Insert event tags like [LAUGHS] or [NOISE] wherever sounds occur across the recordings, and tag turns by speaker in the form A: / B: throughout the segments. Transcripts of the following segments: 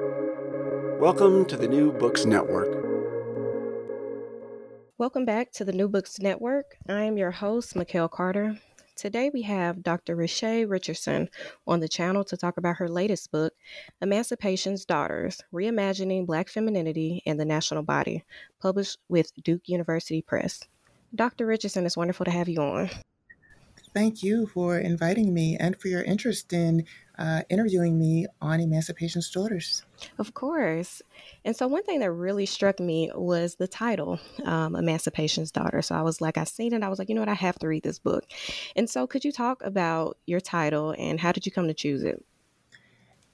A: Welcome to the New Books Network.
B: Welcome back to the New Books Network. I am your host, Mikhail Carter. Today we have Dr. Riché Richardson on the channel to talk about her latest book, Emancipation's Daughters Reimagining Black Femininity and the National Body, published with Duke University Press. Dr. Richardson, it's wonderful to have you on.
C: Thank you for inviting me and for your interest in uh, interviewing me on Emancipation's Daughters.
B: Of course. And so, one thing that really struck me was the title, um, Emancipation's Daughter. So, I was like, I seen it. I was like, you know what? I have to read this book. And so, could you talk about your title and how did you come to choose it?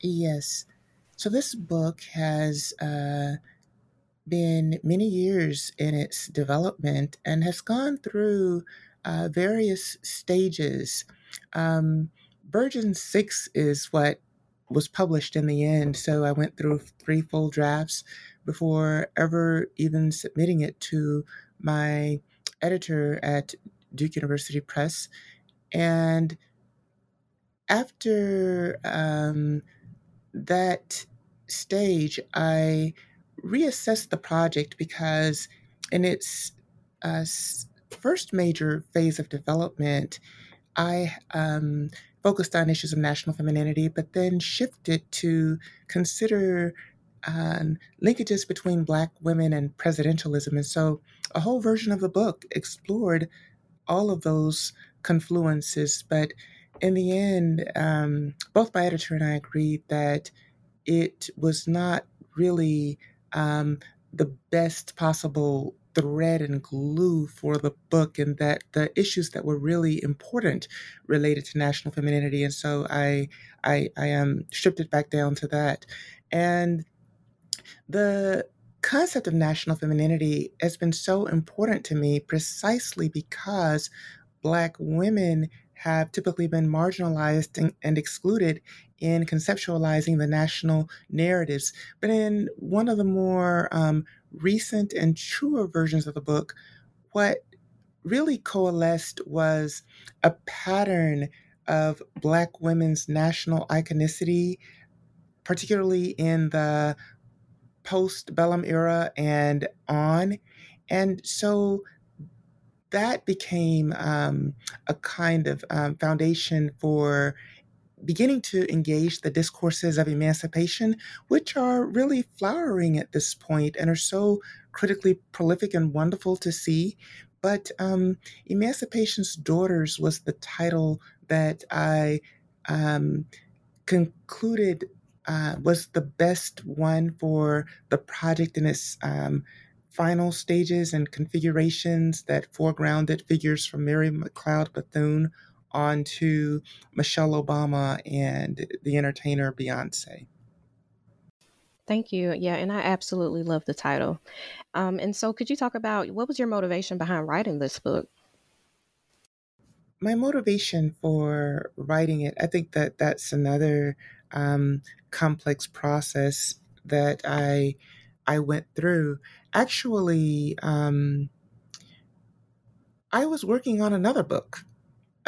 C: Yes. So, this book has uh, been many years in its development and has gone through uh, various stages. Um, version six is what was published in the end. So I went through three full drafts before ever even submitting it to my editor at Duke University Press. And after um, that stage, I reassessed the project because in its uh, first major phase of development, I um, focused on issues of national femininity, but then shifted to consider um, linkages between Black women and presidentialism. And so a whole version of the book explored all of those confluences. But in the end, um, both my editor and I agreed that it was not really um, the best possible thread and glue for the book and that the issues that were really important related to national femininity. And so i i i um stripped it back down to that. And the concept of national femininity has been so important to me precisely because black women have typically been marginalized and, and, excluded in conceptualizing the national narratives. But in one of the more um, recent and truer versions of the book, what really coalesced was a pattern of Black women's national iconicity, particularly in the post-bellum era and on. And so that became um, a kind of um, foundation for beginning to engage the discourses of emancipation, which are really flowering at this point and are so critically prolific and wonderful to see. But um, Emancipation's Daughters was the title that I um, concluded uh, was the best one for the project in its um, final stages and configurations that foregrounded figures from Mary McLeod Bethune on to Michelle Obama and the entertainer Beyonce.
B: Thank you. Yeah, and I absolutely love the title. Um, and so, could you talk about what was your motivation behind writing this book?
C: My motivation for writing it, I think that that's another um, complex process that I I went through. Actually, um, I was working on another book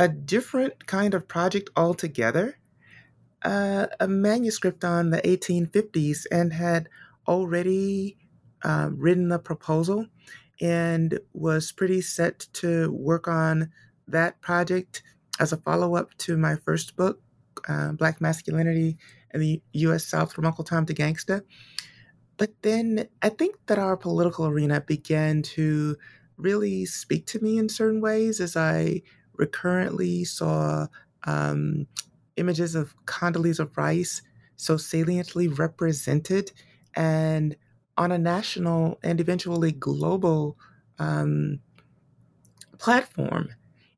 C: a different kind of project altogether, uh, a manuscript on the 1850s, and had already uh, written a proposal and was pretty set to work on that project as a follow up to my first book, uh, Black Masculinity in the U.S. South from Uncle Tom to Gangsta. But then I think that our political arena began to really speak to me in certain ways as I recurrently saw um, images of Condoleezza Rice so saliently represented and on a national and eventually global um, platform.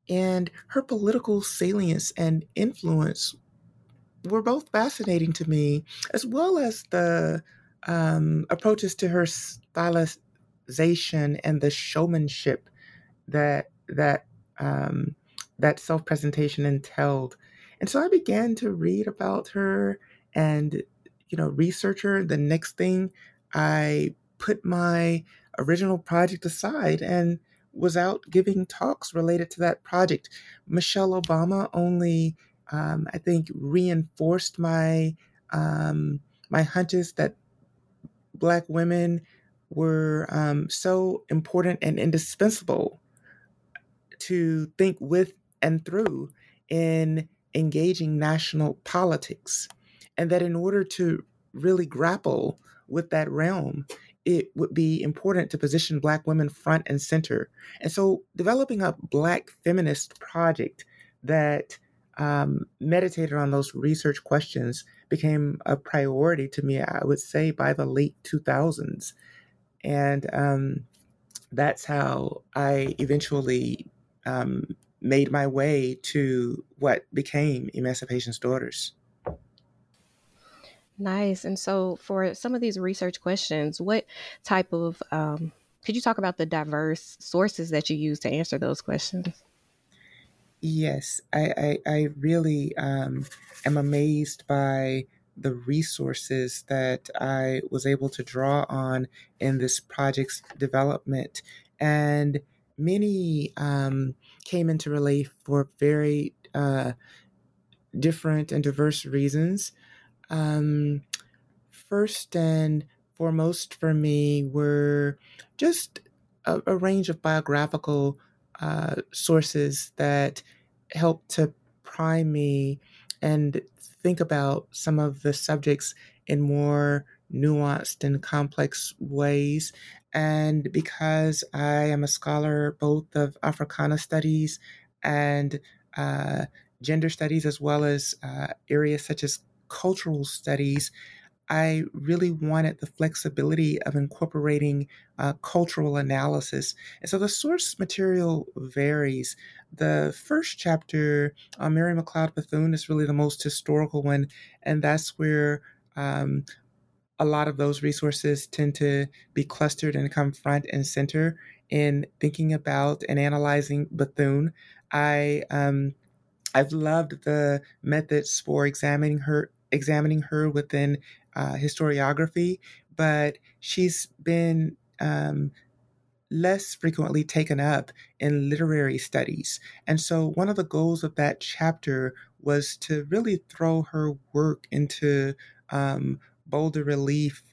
C: And her political salience and influence were both fascinating to me, as well as the um, approaches to her stylization and the showmanship that that um, that self presentation entailed. And so I began to read about her and, you know, research her. The next thing I put my original project aside and was out giving talks related to that project. Michelle Obama only, um, I think, reinforced my um, my hunch is that Black women were um, so important and indispensable to think with and through in engaging national politics. And that in order to really grapple with that realm, it would be important to position Black women front and center. And so, developing a Black feminist project that um, meditated on those research questions became a priority to me, I would say, by the late 2000s. And um, that's how I eventually um, made my way to what became Emancipation's Daughters.
B: Nice. And so, for some of these research questions, what type of um, could you talk about the diverse sources that you use to answer those questions?
C: Yes, I, I, I really um, am amazed by the resources that I was able to draw on in this project's development. And many um, came into relief for very uh, different and diverse reasons. Um, first and foremost for me were just a, a range of biographical uh, sources that helped to prime me and think about some of the subjects in more nuanced and complex ways. And because I am a scholar both of Africana studies and uh, gender studies, as well as uh, areas such as cultural studies, I really wanted the flexibility of incorporating uh, cultural analysis. And so the source material varies. The first chapter, Mary McLeod Bethune, is really the most historical one, and that's where um, a lot of those resources tend to be clustered and come front and center in thinking about and analyzing Bethune. I um, I've loved the methods for examining her examining her within uh, historiography, but she's been um, less frequently taken up in literary studies. And so, one of the goals of that chapter was to really throw her work into um, bolder relief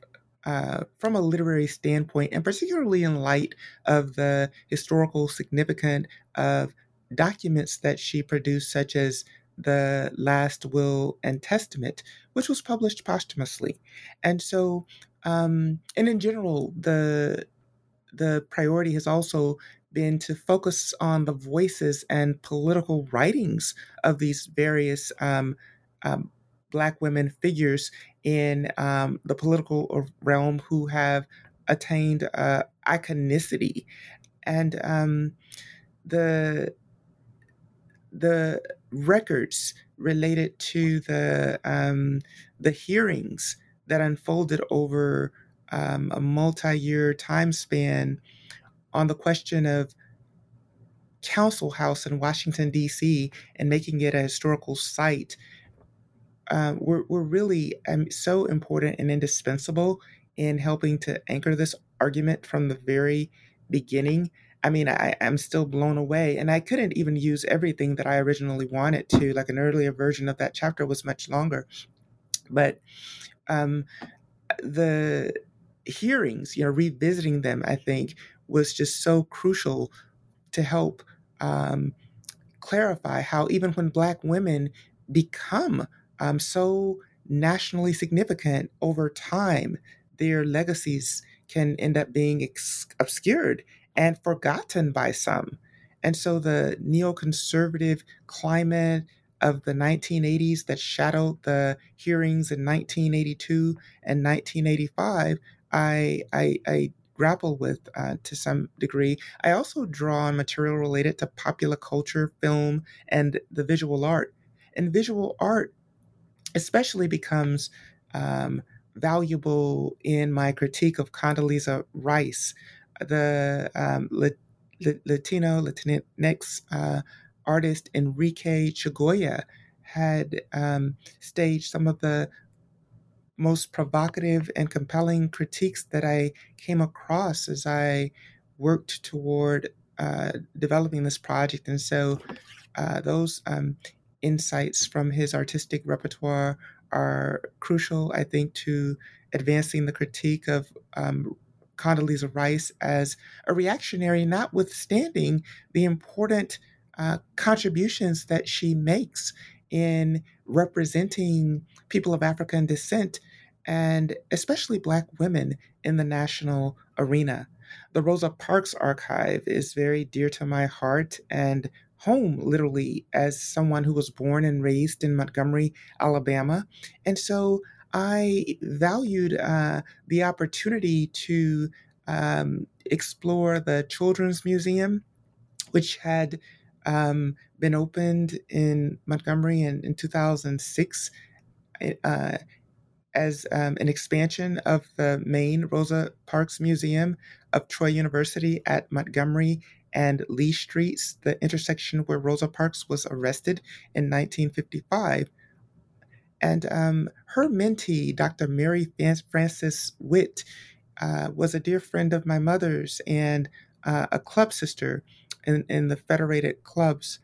C: uh, from a literary standpoint, and particularly in light of the historical significance of documents that she produced, such as the Last Will and Testament, which was published posthumously. And so, um, and in general, the the priority has also been to focus on the voices and political writings of these various um, um, Black women figures in um, the political realm who have attained uh, iconicity, and um, the the records related to the um, the hearings that unfolded over um, a multi-year time span on the question of Council House in Washington D.C. and making it a historical site um, were, were really um, so important and indispensable in helping to anchor this argument from the very beginning. I mean, I, I'm still blown away, and I couldn't even use everything that I originally wanted to. Like an earlier version of that chapter was much longer, but um, the hearings, you know, revisiting them, I think was just so crucial to help um, clarify how even when Black women become um, so nationally significant over time, their legacies can end up being ex- obscured and forgotten by some. And so the neoconservative climate of the 1980s that shadowed the hearings in 1982 and 1985, I, I, I grapple with uh, to some degree. I also draw on material related to popular culture, film, and the visual art. And visual art especially becomes um, valuable in my critique of Condoleezza Rice, the um, La- La- Latino Latinx uh, artist Enrique Chagoya had um, staged some of the most provocative and compelling critiques that I came across as I worked toward uh, developing this project. And so uh, those um, insights from his artistic repertoire are crucial, I think, to advancing the critique of um, Condoleezza Rice as a reactionary, notwithstanding the important uh, contributions that she makes in representing people of African descent and especially Black women in the national arena. The Rosa Parks Archive is very dear to my heart and home, literally, as someone who was born and raised in Montgomery, Alabama. And so I valued uh, the opportunity to um, explore the Children's Museum, which had um, been opened in Montgomery in, in 2006 uh, as um, an expansion of the main Rosa Parks Museum of Troy University at Montgomery and Lee Streets, the intersection where Rosa Parks was arrested in 1955. And um, her mentee, Dr. Mary Frances Witt, uh, was a dear friend of my mother's and uh, a club sister in, in the Federated Clubs.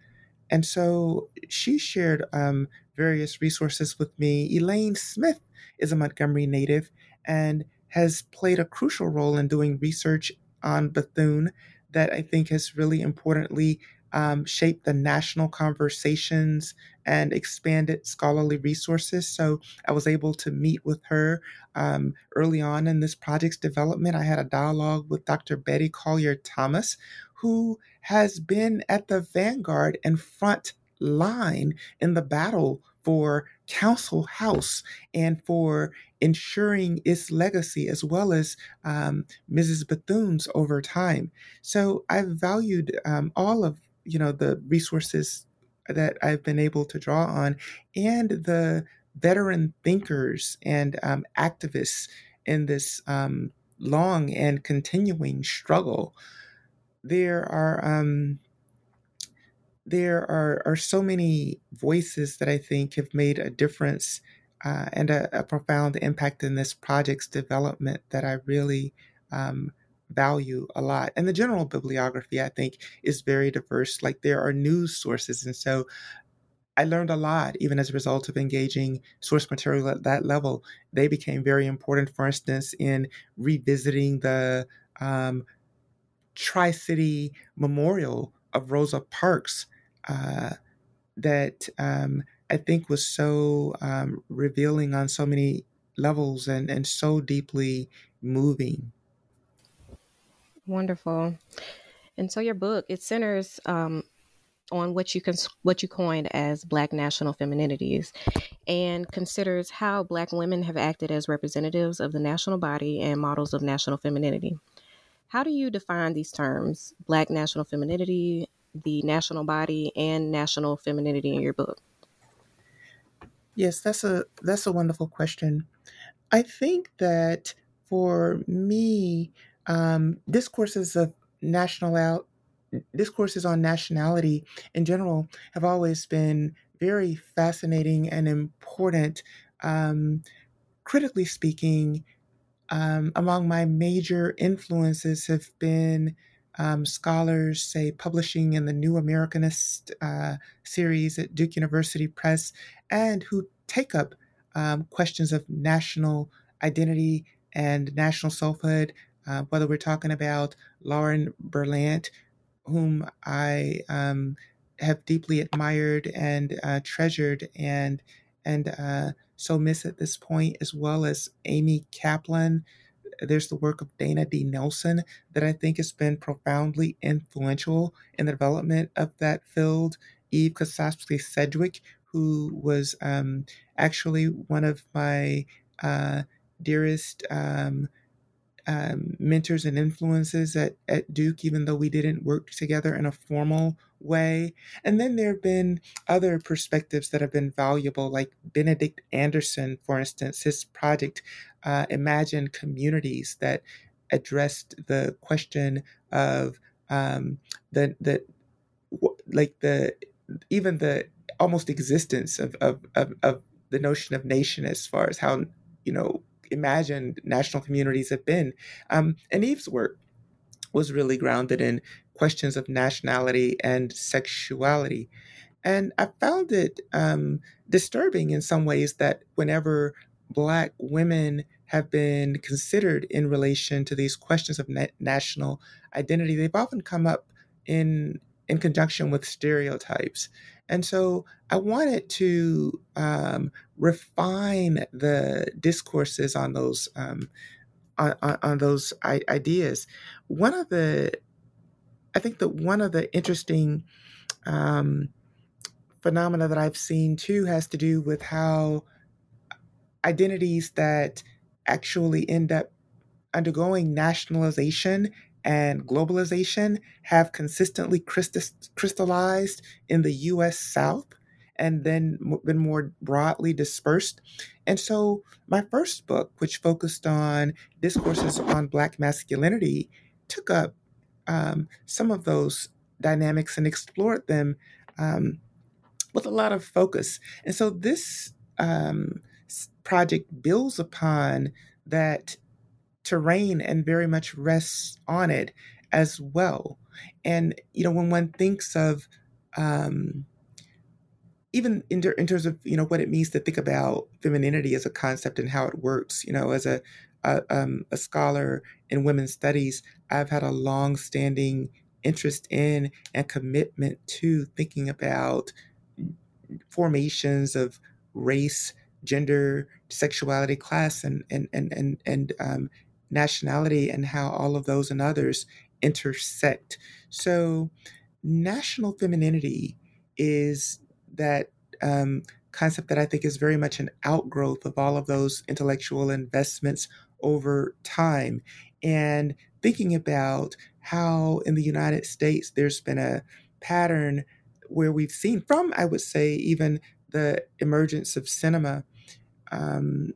C: And so she shared um, various resources with me. Elaine Smith is a Montgomery native and has played a crucial role in doing research on Bethune that I think has really importantly um, shaped the national conversations and expanded scholarly resources. So I was able to meet with her um, early on in this project's development. I had a dialogue with Dr. Bettye Collier Thomas, who has been at the vanguard and front line in the battle for Council House and for ensuring its legacy as well as um, Mrs. Bethune's over time. So I've valued um, all of you know the resources that I've been able to draw on and the veteran thinkers and um, activists in this um, long and continuing struggle. There are um, there are, are so many voices that I think have made a difference uh, and a, a, profound impact in this project's development that I really um, value a lot. And the general bibliography, I think, is very diverse. Like there are news sources. And so I learned a lot, even as a result of engaging source material at that level. They became very important, for instance, in revisiting the um, Tri City Memorial of Rosa Parks uh, that um, I think was so um, revealing on so many levels and, and so deeply moving.
B: Wonderful. And so your book it centers um, on what you can what you coined as Black national femininities, and considers how Black women have acted as representatives of the national body and models of national femininity. How do you define these terms, Black national femininity, the national body and national femininity in your book?
C: Yes, that's a that's a wonderful question. I think that for me, um, discourses of national out discourses on nationality in general have always been very fascinating and important. Um, critically speaking, um, among my major influences have been um, scholars, say, publishing in the New Americanist uh, series at Duke University Press, and who take up um, questions of national identity and national selfhood, uh, whether we're talking about Lauren Berlant, whom I um, have deeply admired and uh, treasured and and uh, so miss at this point, as well as Amy Kaplan, there's the work of Dana D. Nelson that I think has been profoundly influential in the development of that field. Eve Kosofsky Sedgwick, who was um, actually one of my uh, dearest um, um, mentors and influences at, at Duke, even though we didn't work together in a formal way. And then there have been other perspectives that have been valuable, like Benedict Anderson, for instance, his project uh, Imagine Communities that addressed the question of um, the the like the even the almost existence of, of, of, of the notion of nation as far as how you know imagined national communities have been. Um, and Eve's work was really grounded in questions of nationality and sexuality. And I found it um, disturbing in some ways that whenever Black women have been considered in relation to these questions of na- national identity, they've often come up in in conjunction with stereotypes. And so I wanted to um, refine the discourses on those um, on, on, on, those I- ideas. One of the, I think that one of the interesting um, phenomena that I've seen too has to do with how identities that actually end up undergoing nationalization and globalization have consistently crystallized in the US South and then been more broadly dispersed. And so, my first book, which focused on discourses on Black masculinity, took up um, some of those dynamics and explored them um, with a lot of focus. And so, this um, project builds upon that terrain and very much rests on it as well. And, you know, when one thinks of, um, even in, in terms of, you know, what it means to think about femininity as a concept and how it works, you know, as a, a, um, a scholar in women's studies, I've had a long standing interest in and commitment to thinking about formations of race, gender, sexuality, class, and and and and, and um, nationality, and how all of those and others intersect. So, national femininity is that um, concept that I think is very much an outgrowth of all of those intellectual investments over time, and thinking about how in the United States there's been a pattern where we've seen from, I would say, even the emergence of cinema, um,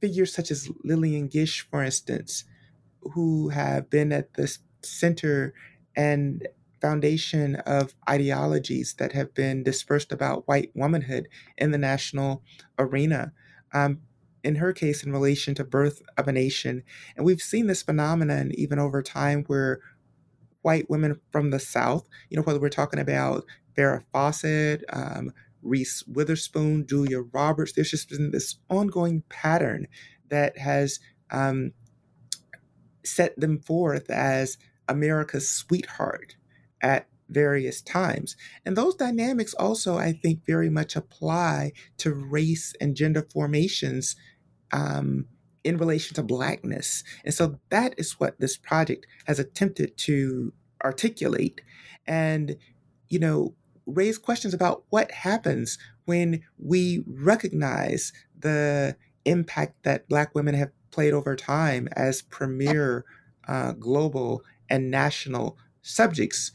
C: figures such as Lillian Gish, for instance, who have been at the center and foundation of ideologies that have been dispersed about white womanhood in the national arena. Um, in her case, in relation to Birth of a Nation. And we've seen this phenomenon even over time where white women from the South, you know, whether we're talking about Farrah Fawcett, um, Reese Witherspoon, Julia Roberts. There's just been this ongoing pattern that has um, set them forth as America's sweetheart at various times. And those dynamics also, I think, very much apply to race and gender formations um, in relation to Blackness. And so that is what this project has attempted to articulate. And, you know, raise questions about what happens when we recognize the impact that Black women have played over time as premier uh, global and national subjects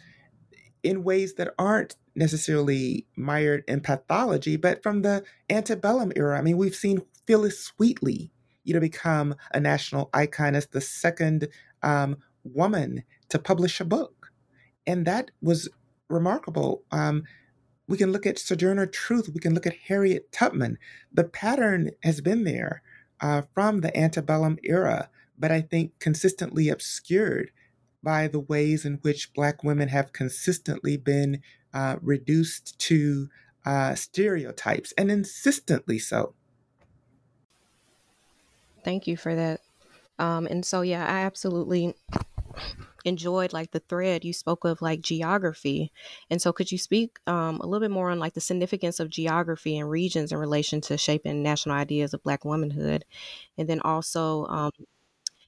C: in ways that aren't necessarily mired in pathology, but from the antebellum era. I mean, we've seen Phillis Wheatley, you know, become a national icon as the second um, woman to publish a book, and that was remarkable. Um, we can look at Sojourner Truth. We can look at Harriet Tubman. The pattern has been there uh, from the antebellum era, but I think consistently obscured by the ways in which Black women have consistently been uh, reduced to uh, stereotypes and insistently so.
B: Thank you for that. Um, and so, yeah, I absolutely enjoyed like the thread you spoke of like geography and so could you speak um, a little bit more on like the significance of geography and regions in relation to shaping national ideas of black womanhood and then also um,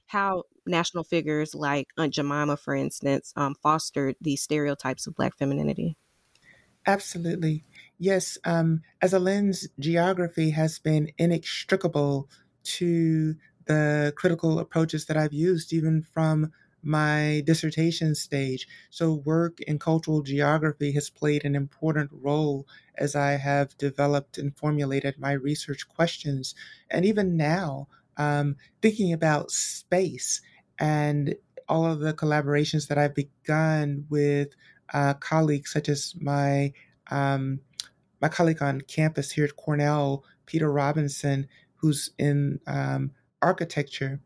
B: how national figures like aunt jemima for instance um, fostered these stereotypes of black femininity?
C: Absolutely. Yes um, as a lens geography has been inextricable to the critical approaches that i've used even from my dissertation stage. So, work in cultural geography has played an important role as I have developed and formulated my research questions. And even now, um, thinking about space and all of the collaborations that I've begun with uh, colleagues such as my um, my colleague on campus here at Cornell, Peter Robinson, who's in um, architecture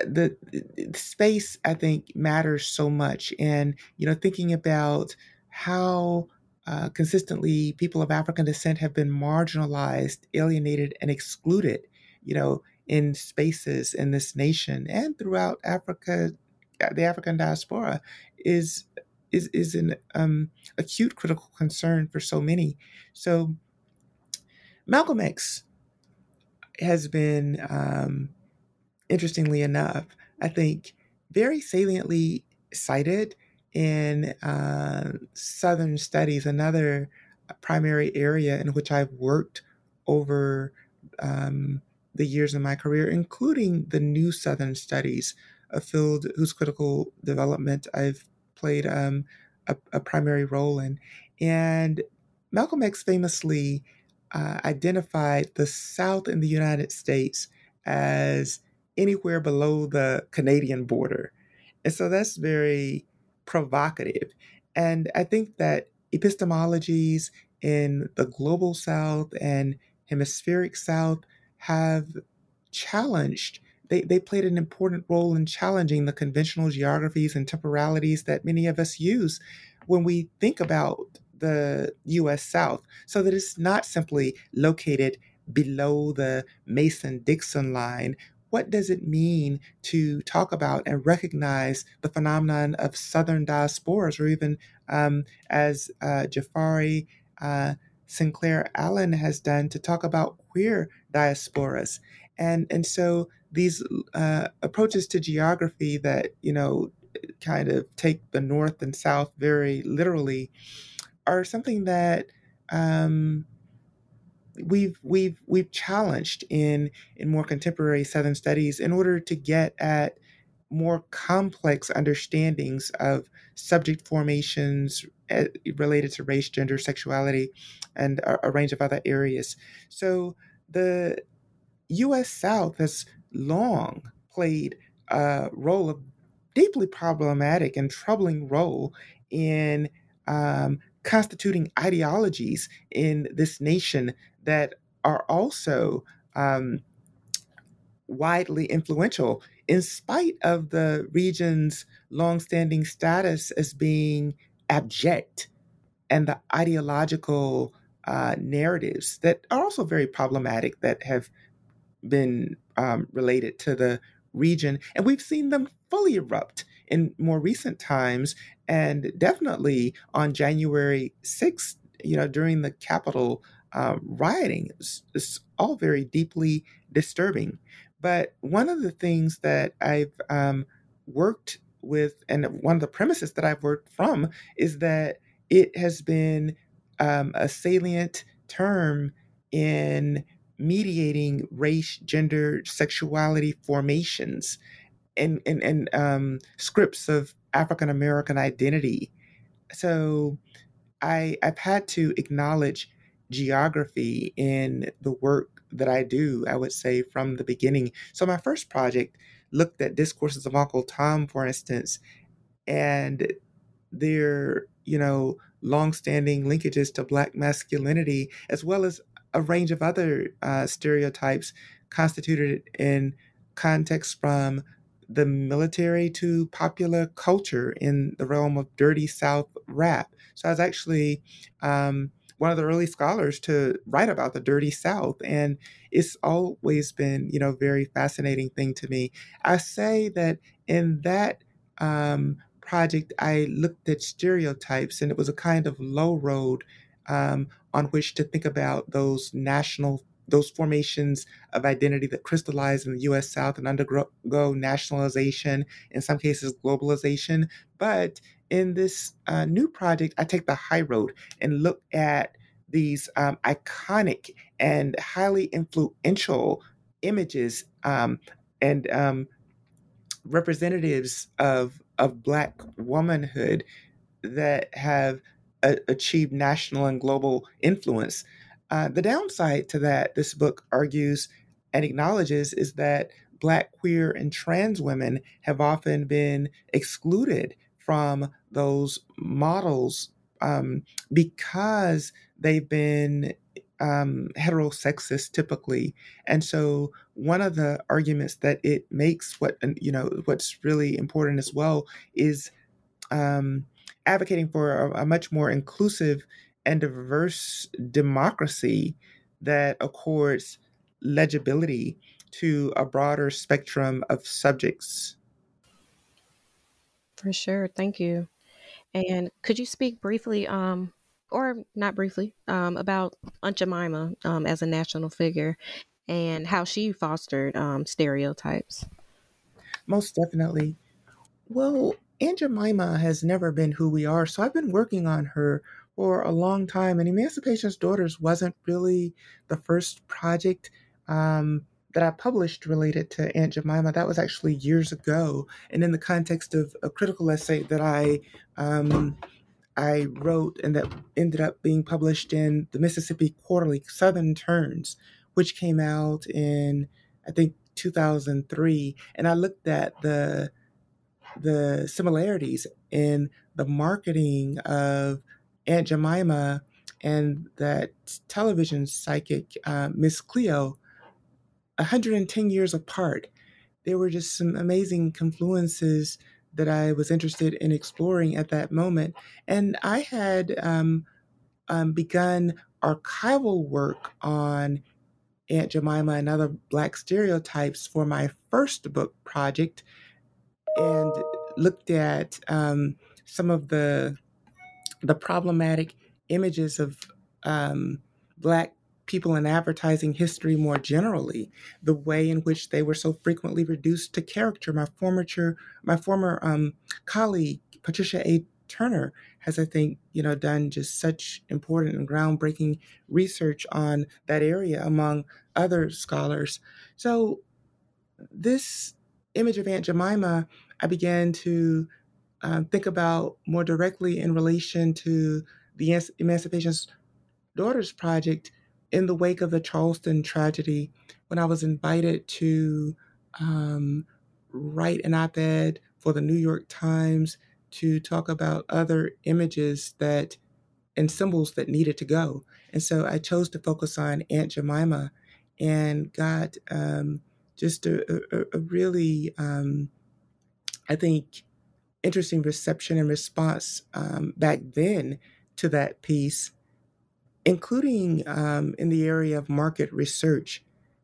C: the, the space I think matters so much, and you know, thinking about how uh, consistently people of African descent have been marginalized, alienated, and excluded, you know, in spaces in this nation and throughout Africa, uh, the African diaspora is is is an um, acute critical concern for so many. So Malcolm X has been, um, interestingly enough, I think, very saliently cited in uh, Southern studies, another primary area in which I've worked over um, the years of my career, including the new Southern studies, a field whose critical development I've played um, a, a, primary role in. And Malcolm X famously uh, identified the South in the United States as anywhere below the Canadian border. And so that's very provocative. And I think that epistemologies in the global South and hemispheric South have challenged, they, they played an important role in challenging the conventional geographies and temporalities that many of us use when we think about the US South, so that it's not simply located below the Mason Dixon line what does it mean to talk about and recognize the phenomenon of Southern diasporas, or even um, as uh, Jafari uh, Sinclair Allen has done, to talk about queer diasporas? And, and so these uh, approaches to geography that, you know, kind of take the North and South very literally are something that um, we've we've we've challenged in in more contemporary Southern studies in order to get at more complex understandings of subject formations eh, related to race, gender, sexuality, and a, a range of other areas. So the U.S. South has long played a role, a deeply problematic and troubling role in um, constituting ideologies in this nation that are also um, widely influential in spite of the region's longstanding status as being abject and the ideological uh, narratives that are also very problematic that have been um, related to the region. And we've seen them fully erupt in more recent times and definitely on January 6th, you know, during the Capitol uh, rioting. It's, it's, all very deeply disturbing. But one of the things that I've um, worked with, and one of the premises that I've worked from, is that it has been um, a salient term in mediating race, gender, sexuality formations and, and, and um, scripts of African American identity. So I, I've had to acknowledge geography in the work that I do, I would say from the beginning. So my first project looked at discourses of Uncle Tom, for instance, and their, you know, long-standing linkages to black masculinity, as well as a range of other uh, stereotypes constituted in context from the military to popular culture in the realm of dirty South rap. So I was actually um, one of the early scholars to write about the dirty south and it's always been you know very fascinating thing to me i say that in that um, project i looked at stereotypes and it was a kind of low road um, on which to think about those national those formations of identity that crystallize in the US South and undergo nationalization, in some cases globalization. But in this uh, new project, I take the high road and look at these um, iconic and highly influential images um, and um, representatives of of Black womanhood that have a- achieved national and global influence. Uh, the downside to that, this book argues and acknowledges, is that Black, queer, and trans women have often been excluded from those models um, because they've been um, heterosexist typically, and so one of the arguments that it makes, what you know, what's really important as well, is um, advocating for a, a, much more inclusive and diverse democracy that accords legibility to a broader spectrum of subjects.
B: For sure. Thank you. And could you speak briefly, um, or not briefly, um, about Aunt Jemima um, as a national figure and how she fostered um, stereotypes?
C: Most definitely. Well, Aunt Jemima has never been who we are, so I've been working on her for a long time. And Emancipation's Daughters wasn't really the first project um, that I published related to Aunt Jemima. That was actually years ago, and in the context of a critical essay that I um, I wrote and that ended up being published in the Mississippi Quarterly Southern Turns, which came out in I think 2003, and I looked at the the similarities in the marketing of Aunt Jemima and that television psychic uh, Miss Cleo 110 years apart. There were just some amazing confluences that I was interested in exploring at that moment. And I had um, um, begun archival work on Aunt Jemima and other Black stereotypes for my first book project and looked at um, some of the the problematic images of um, Black people in advertising history more generally, the way in which they were so frequently reduced to caricature. My former my former um, colleague Patricia A. Turner has, I think, you know, done just such important and groundbreaking research on that area among other scholars. So this image of Aunt Jemima, I began to um, think about more directly in relation to the Emancipation's Daughters Project in the wake of the Charleston tragedy, when I was invited to um, write an op ed for the New York Times to talk about other images that and symbols that needed to go. And so I chose to focus on Aunt Jemima and got um, just a, a, a really, um, I think, interesting reception and response um, back then to that piece including um, in the area of market research.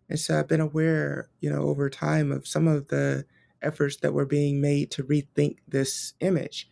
C: And so I've been aware, you know, over time of some of the efforts that were being made to rethink this image.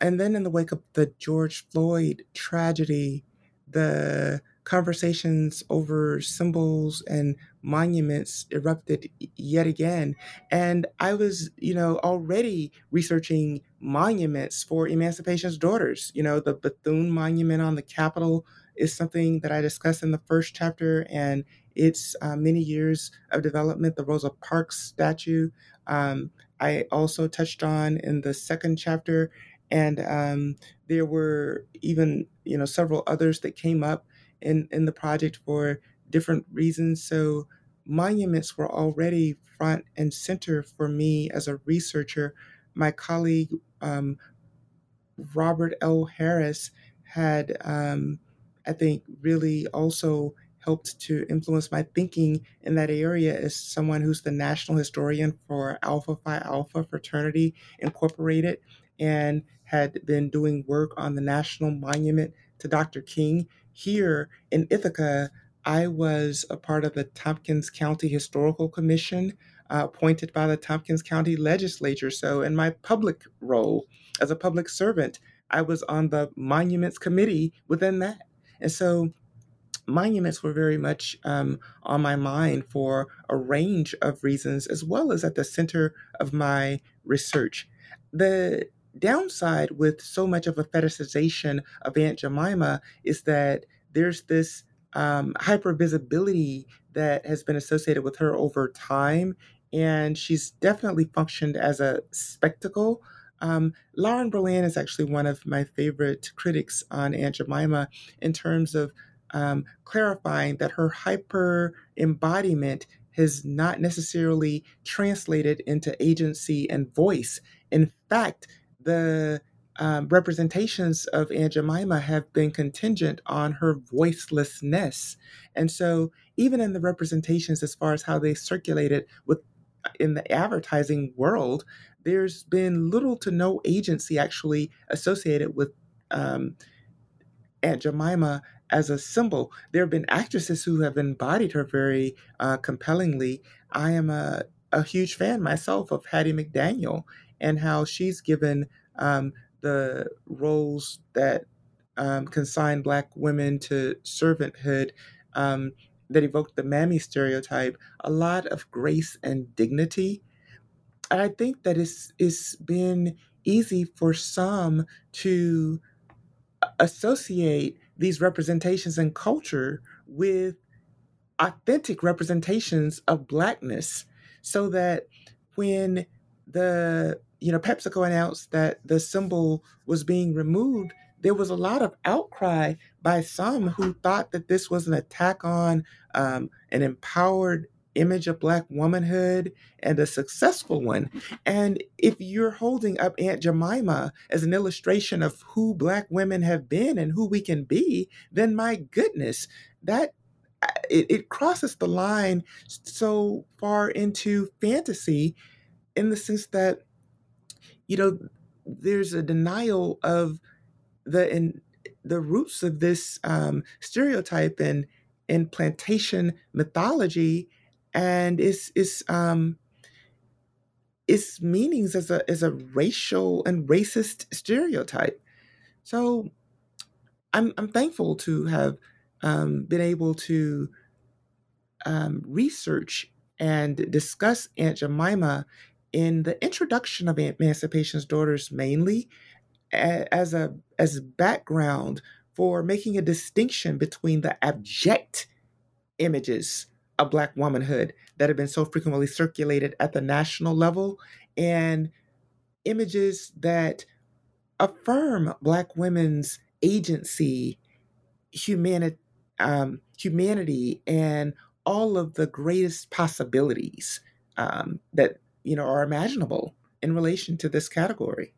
C: And then in the wake of the George Floyd tragedy, the conversations over symbols and monuments erupted yet again. And I was, you know, already researching monuments for Emancipation's Daughters. You know, the Bethune Monument on the Capitol is something that I discussed in the first chapter, and its uh, many years of development, the Rosa Parks statue. Um, I also touched on in the second chapter, and um, there were even you know several others that came up in in the project for different reasons. So monuments were already front and center for me as a researcher. My colleague um, Robert L. Harris had um, I think really also helped to influence my thinking in that area as someone who's the national historian for Alpha Phi Alpha Fraternity Incorporated and had been doing work on the National Monument to Dr. King. Here in Ithaca, I was a part of the Tompkins County Historical Commission uh, appointed by the Tompkins County Legislature. So, in my public role as a public servant, I was on the Monuments Committee within that. And so monuments were very much um, on my mind for a range of reasons, as well as at the center of my research. The downside with so much of a fetishization of Aunt Jemima is that there's this um, hypervisibility that has been associated with her over time. And she's definitely functioned as a spectacle um, Lauren Berlant is actually one of my favorite critics on Aunt Jemima in terms of um, clarifying that her hyper embodiment has not necessarily translated into agency and voice. In fact, the um, representations of Aunt Jemima have been contingent on her voicelessness. And so, even in the representations, as far as how they circulated with in the advertising world, there's been little to no agency actually associated with um, Aunt Jemima as a symbol. There have been actresses who have embodied her very uh, compellingly. I am a, a huge fan myself of Hattie McDaniel and how she's given um, the roles that um, consign Black women to servanthood um, that evoked the mammy stereotype a lot of grace and dignity. And I think that it's, it's been easy for some to associate these representations in culture with authentic representations of blackness so that when the you know PepsiCo announced that the symbol was being removed there was a lot of outcry by some who thought that this was an attack on um, an empowered image of black womanhood and a successful one. And if you're holding up Aunt Jemima as an illustration of who black women have been and who we can be, then my goodness, that uh, it, it crosses the line so far into fantasy in the sense that you know there's a denial of the in the roots of this um, stereotype and in plantation mythology and its its um its meanings as a as a racial and racist stereotype. So I'm I'm thankful to have um, been able to um, research and discuss Aunt Jemima in the introduction of Emancipation's Daughters mainly as a as background for making a distinction between the abject images of black womanhood that have been so frequently circulated at the national level and images that affirm black women's agency humanity um, humanity and all of the greatest possibilities um, that you know are imaginable in relation to this category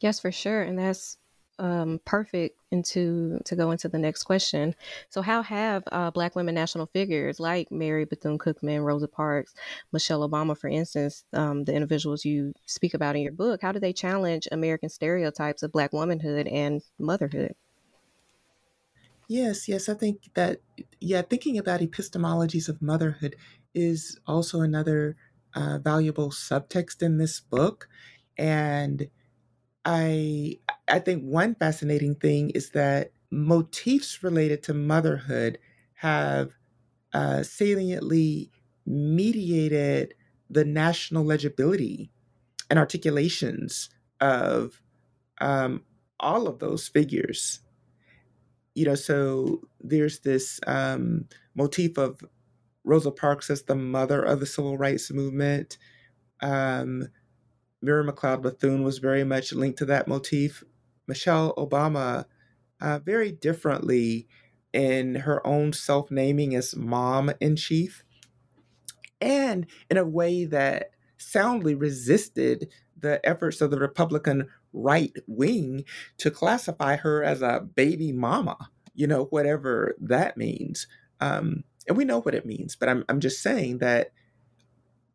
B: Yes, for sure. And that's um, perfect into to go into the next question. So, how have uh, Black women national figures like Mary Bethune Cookman, Rosa Parks, Michelle Obama, for instance, um, the individuals you speak about in your book, how do they challenge American stereotypes of Black womanhood and motherhood?
C: Yes, yes, I think that yeah, thinking about epistemologies of motherhood is also another uh, valuable subtext in this book, and I I think one fascinating thing is that motifs related to motherhood have uh, saliently mediated the national legibility and articulations of um, all of those figures. You know, so there's this um, motif of Rosa Parks as the mother of the civil rights movement. Um, Mary McLeod Bethune was very much linked to that motif. Michelle Obama, uh, very differently in her own self naming as mom in chief, and in a way that soundly resisted the efforts of the Republican right wing to classify her as a baby mama, you know, whatever that means. Um, and we know what it means, but I'm, I'm just saying that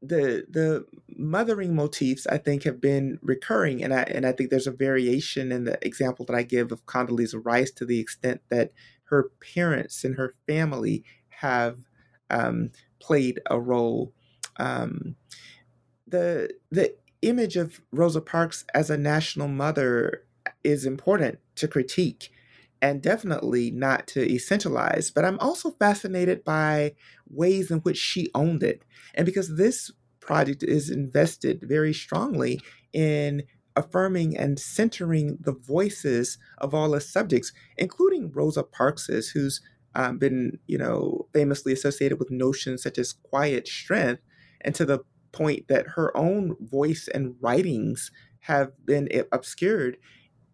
C: the the mothering motifs I think have been recurring, and I and I think there's a variation in the example that I give of Condoleezza Rice to the extent that her parents and her family have um, played a role. Um, the the image of Rosa Parks as a national mother is important to critique and definitely not to essentialize. But I'm also fascinated by ways in which she owned it. And because this project is invested very strongly in affirming and centering the voices of all the subjects, including Rosa Parks's, who's um, been, you know, famously associated with notions such as quiet strength, and to the point that her own voice and writings have been obscured.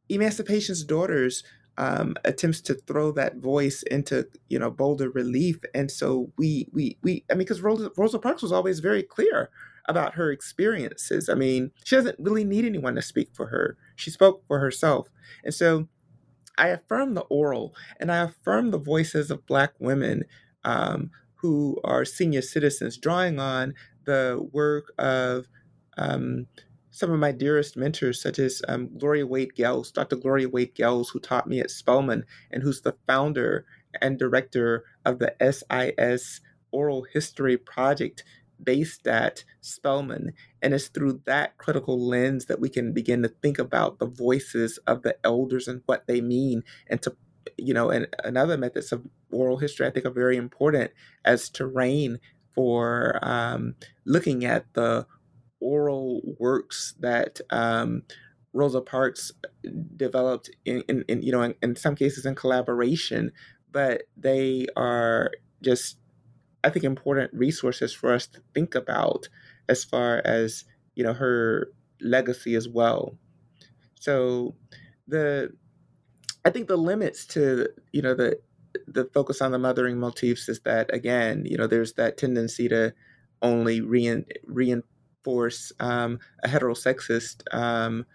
C: Emancipation's Daughters um, attempts to throw that voice into you know bolder relief, and so we we we I mean because Rosa, Rosa Parks was always very clear about her experiences. I mean, she doesn't really need anyone to speak for her. She spoke for herself, and so I affirm the oral and I affirm the voices of Black women um, who are senior citizens, drawing on the work of um, some of my dearest mentors, such as um, Gloria Wade Gayles, Dr. Gloria Wade Gayles, who taught me at Spelman and who's the founder and director of the SIS Oral History Project based at Spelman. And it's through that critical lens that we can begin to think about the voices of the elders and what they mean and to you know, and, and other methods of oral history I think are very important as terrain for um, looking at the oral works that um, Rosa Parks developed in, in, in you know in, in, some cases in collaboration, but they are just I think important resources for us to think about as far as you know her legacy as well. So the I think the limits to you know the the focus on the mothering motifs is that again you know there's that tendency to only rein, reinforce um, a heterosexist um,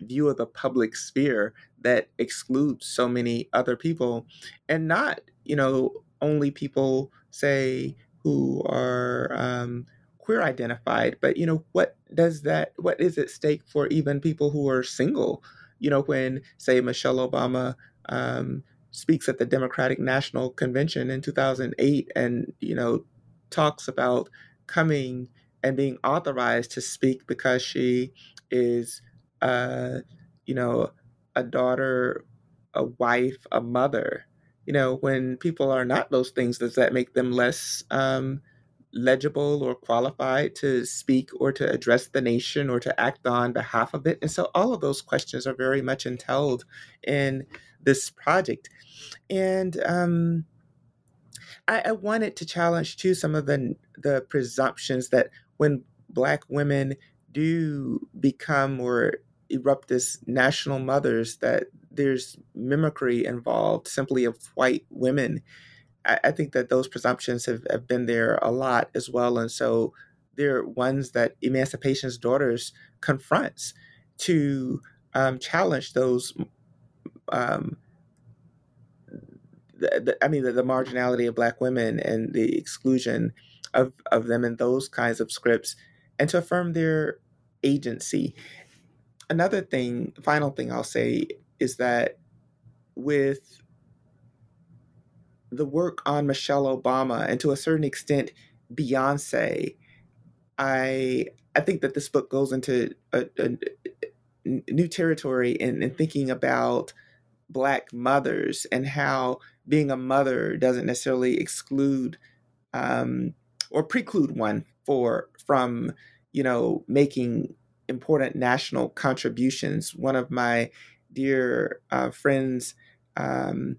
C: view of the public sphere that excludes so many other people and not you know only people say who are um, queer identified but you know what does that what is at stake for even people who are single? You know, when, say, Michelle Obama um, speaks at the Democratic National Convention in 2008 and, you know, talks about coming and being authorized to speak because she is, uh, you know, a daughter, a wife, a mother. You know, when people are not those things, does that make them less um, legible or qualified to speak or to address the nation or to act on behalf of it? And so all of those questions are very much entailed in this project. And um, I, I wanted to challenge too some of the the presumptions that when Black women do become or erupt as national mothers, that there's mimicry involved simply of white women I, I think that those presumptions have, have been there a lot as well. And so they're ones that Emancipation's Daughters confronts to um, challenge those. Um, the, the, I mean, the, the, marginality of Black women and the exclusion of, of them in those kinds of scripts, and to affirm their agency. Another thing, final thing I'll say is that with the work on Michelle Obama and to a certain extent Beyonce, I I think that this book goes into a, a, new territory in, in thinking about black mothers and how being a mother doesn't necessarily exclude um, or preclude one for from you know making important national contributions. One of my dear uh, friends um,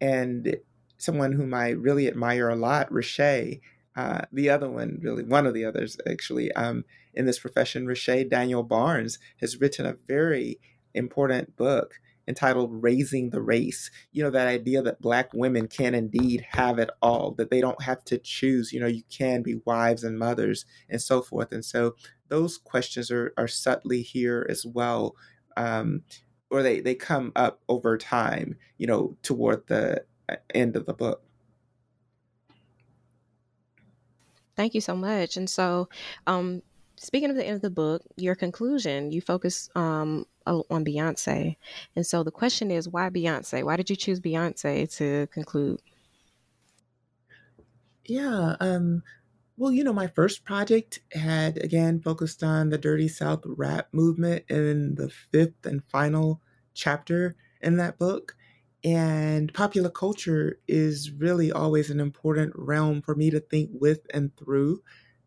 C: and someone whom I really admire a lot, Riché. Uh, the other one, really, one of the others actually, um, in this profession, Riché Daniel Barnes has written a very important book entitled Raising the Race. You know, that idea that Black women can indeed have it all, that they don't have to choose. You know, you can be wives and mothers and so forth. And so those questions are, are subtly here as well. Um, or they, they come up over time, you know, toward the end of the book.
B: Thank you so much. And so, um, speaking of the end of the book, your conclusion, you focus um, on Beyonce. And so the question is, why Beyonce? Why did you choose Beyonce to conclude?
C: Yeah. Um, well, you know, my first project had again focused on the Dirty South rap movement in the fifth and final chapter in that book. And popular culture is really always an important realm for me to think with and through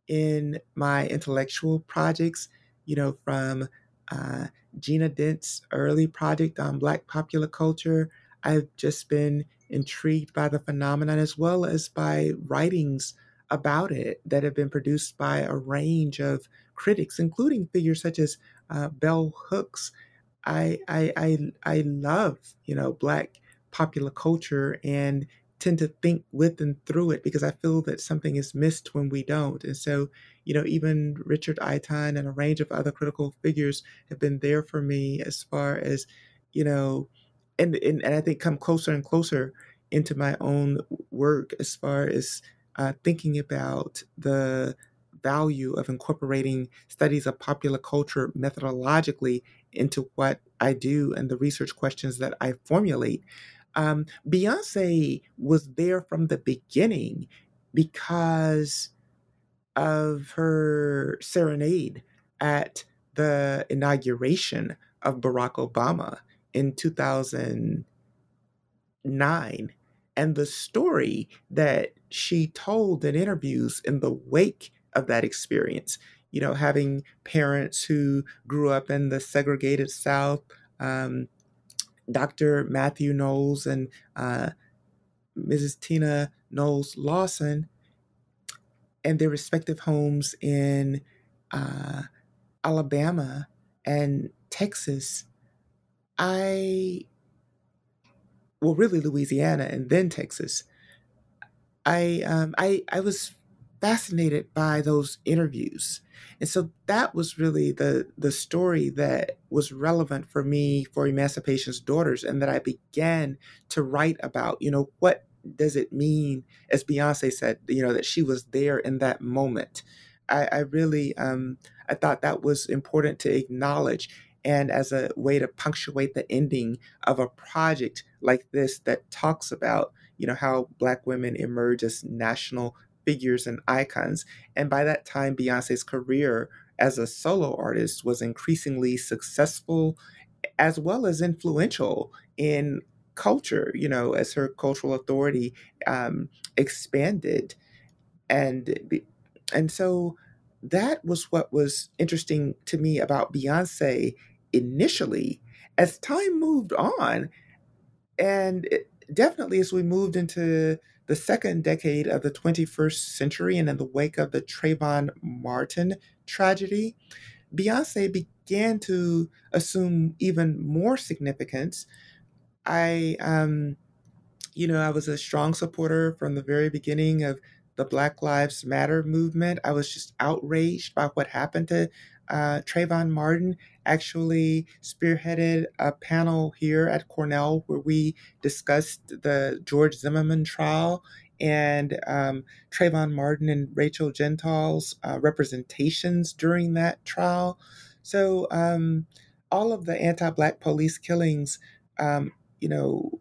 C: in my intellectual projects, you know, from uh, Gina Dent's early project on Black popular culture. I've just been intrigued by the phenomenon as well as by writings about it that have been produced by a range of critics, including figures such as uh, Bell Hooks. I, I, I, I love, you know, Black popular culture and tend to think with and through it because I feel that something is missed when we don't. And so, you know, even Richard Iton and a range of other critical figures have been there for me as far as, you know, and, and, and I think come closer and closer into my own work as far as uh, thinking about the value of incorporating studies of popular culture methodologically into what I do and the research questions that I formulate. Um, Beyonce was there from the beginning because of her serenade at the inauguration of Barack Obama in 2009 and the story that she told in interviews in the wake of that experience. You know, having parents who grew up in the segregated South, um, Dr. Matthew Knowles and uh, Mrs. Tina Knowles Lawson, and their respective homes in uh, Alabama and Texas, I, well, really Louisiana and then Texas, I, um, I, I was fascinated by those interviews. And so that was really the the story that was relevant for me for Emancipation's Daughters and that I began to write about, you know, what does it mean, as Beyonce said, you know, that she was there in that moment. I, I really um, I thought that was important to acknowledge and as a way to punctuate the ending of a project like this that talks about you know how black women emerge as national figures and icons and by that time beyonce's career as a solo artist was increasingly successful as well as influential in culture you know as her cultural authority um, expanded and and so that was what was interesting to me about Beyonce initially. As time moved on, and it, definitely as we moved into the second decade of the 21st century and in the wake of the Trayvon Martin tragedy, Beyonce began to assume even more significance. I, um, you know, I was a strong supporter from the very beginning of the Black Lives Matter movement. I was just outraged by what happened to uh, Trayvon Martin. Actually, spearheaded a panel here at Cornell where we discussed the George Zimmerman trial and um, Trayvon Martin and Rachel Jeantel's uh, representations during that trial. So, um, all of the anti Black police killings, um, you know,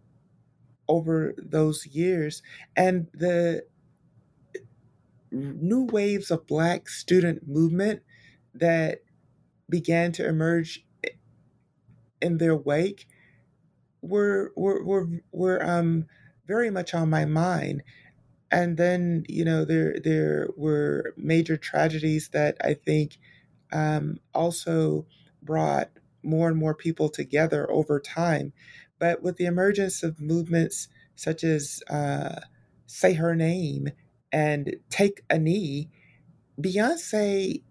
C: over those years, and the new waves of Black student movement that began to emerge in their wake were were were, were um, very much on my mind. And then you know there there were major tragedies that I think um, also brought more and more people together over time. But with the emergence of movements such as uh, Say Her Name and Take a Knee, Beyonce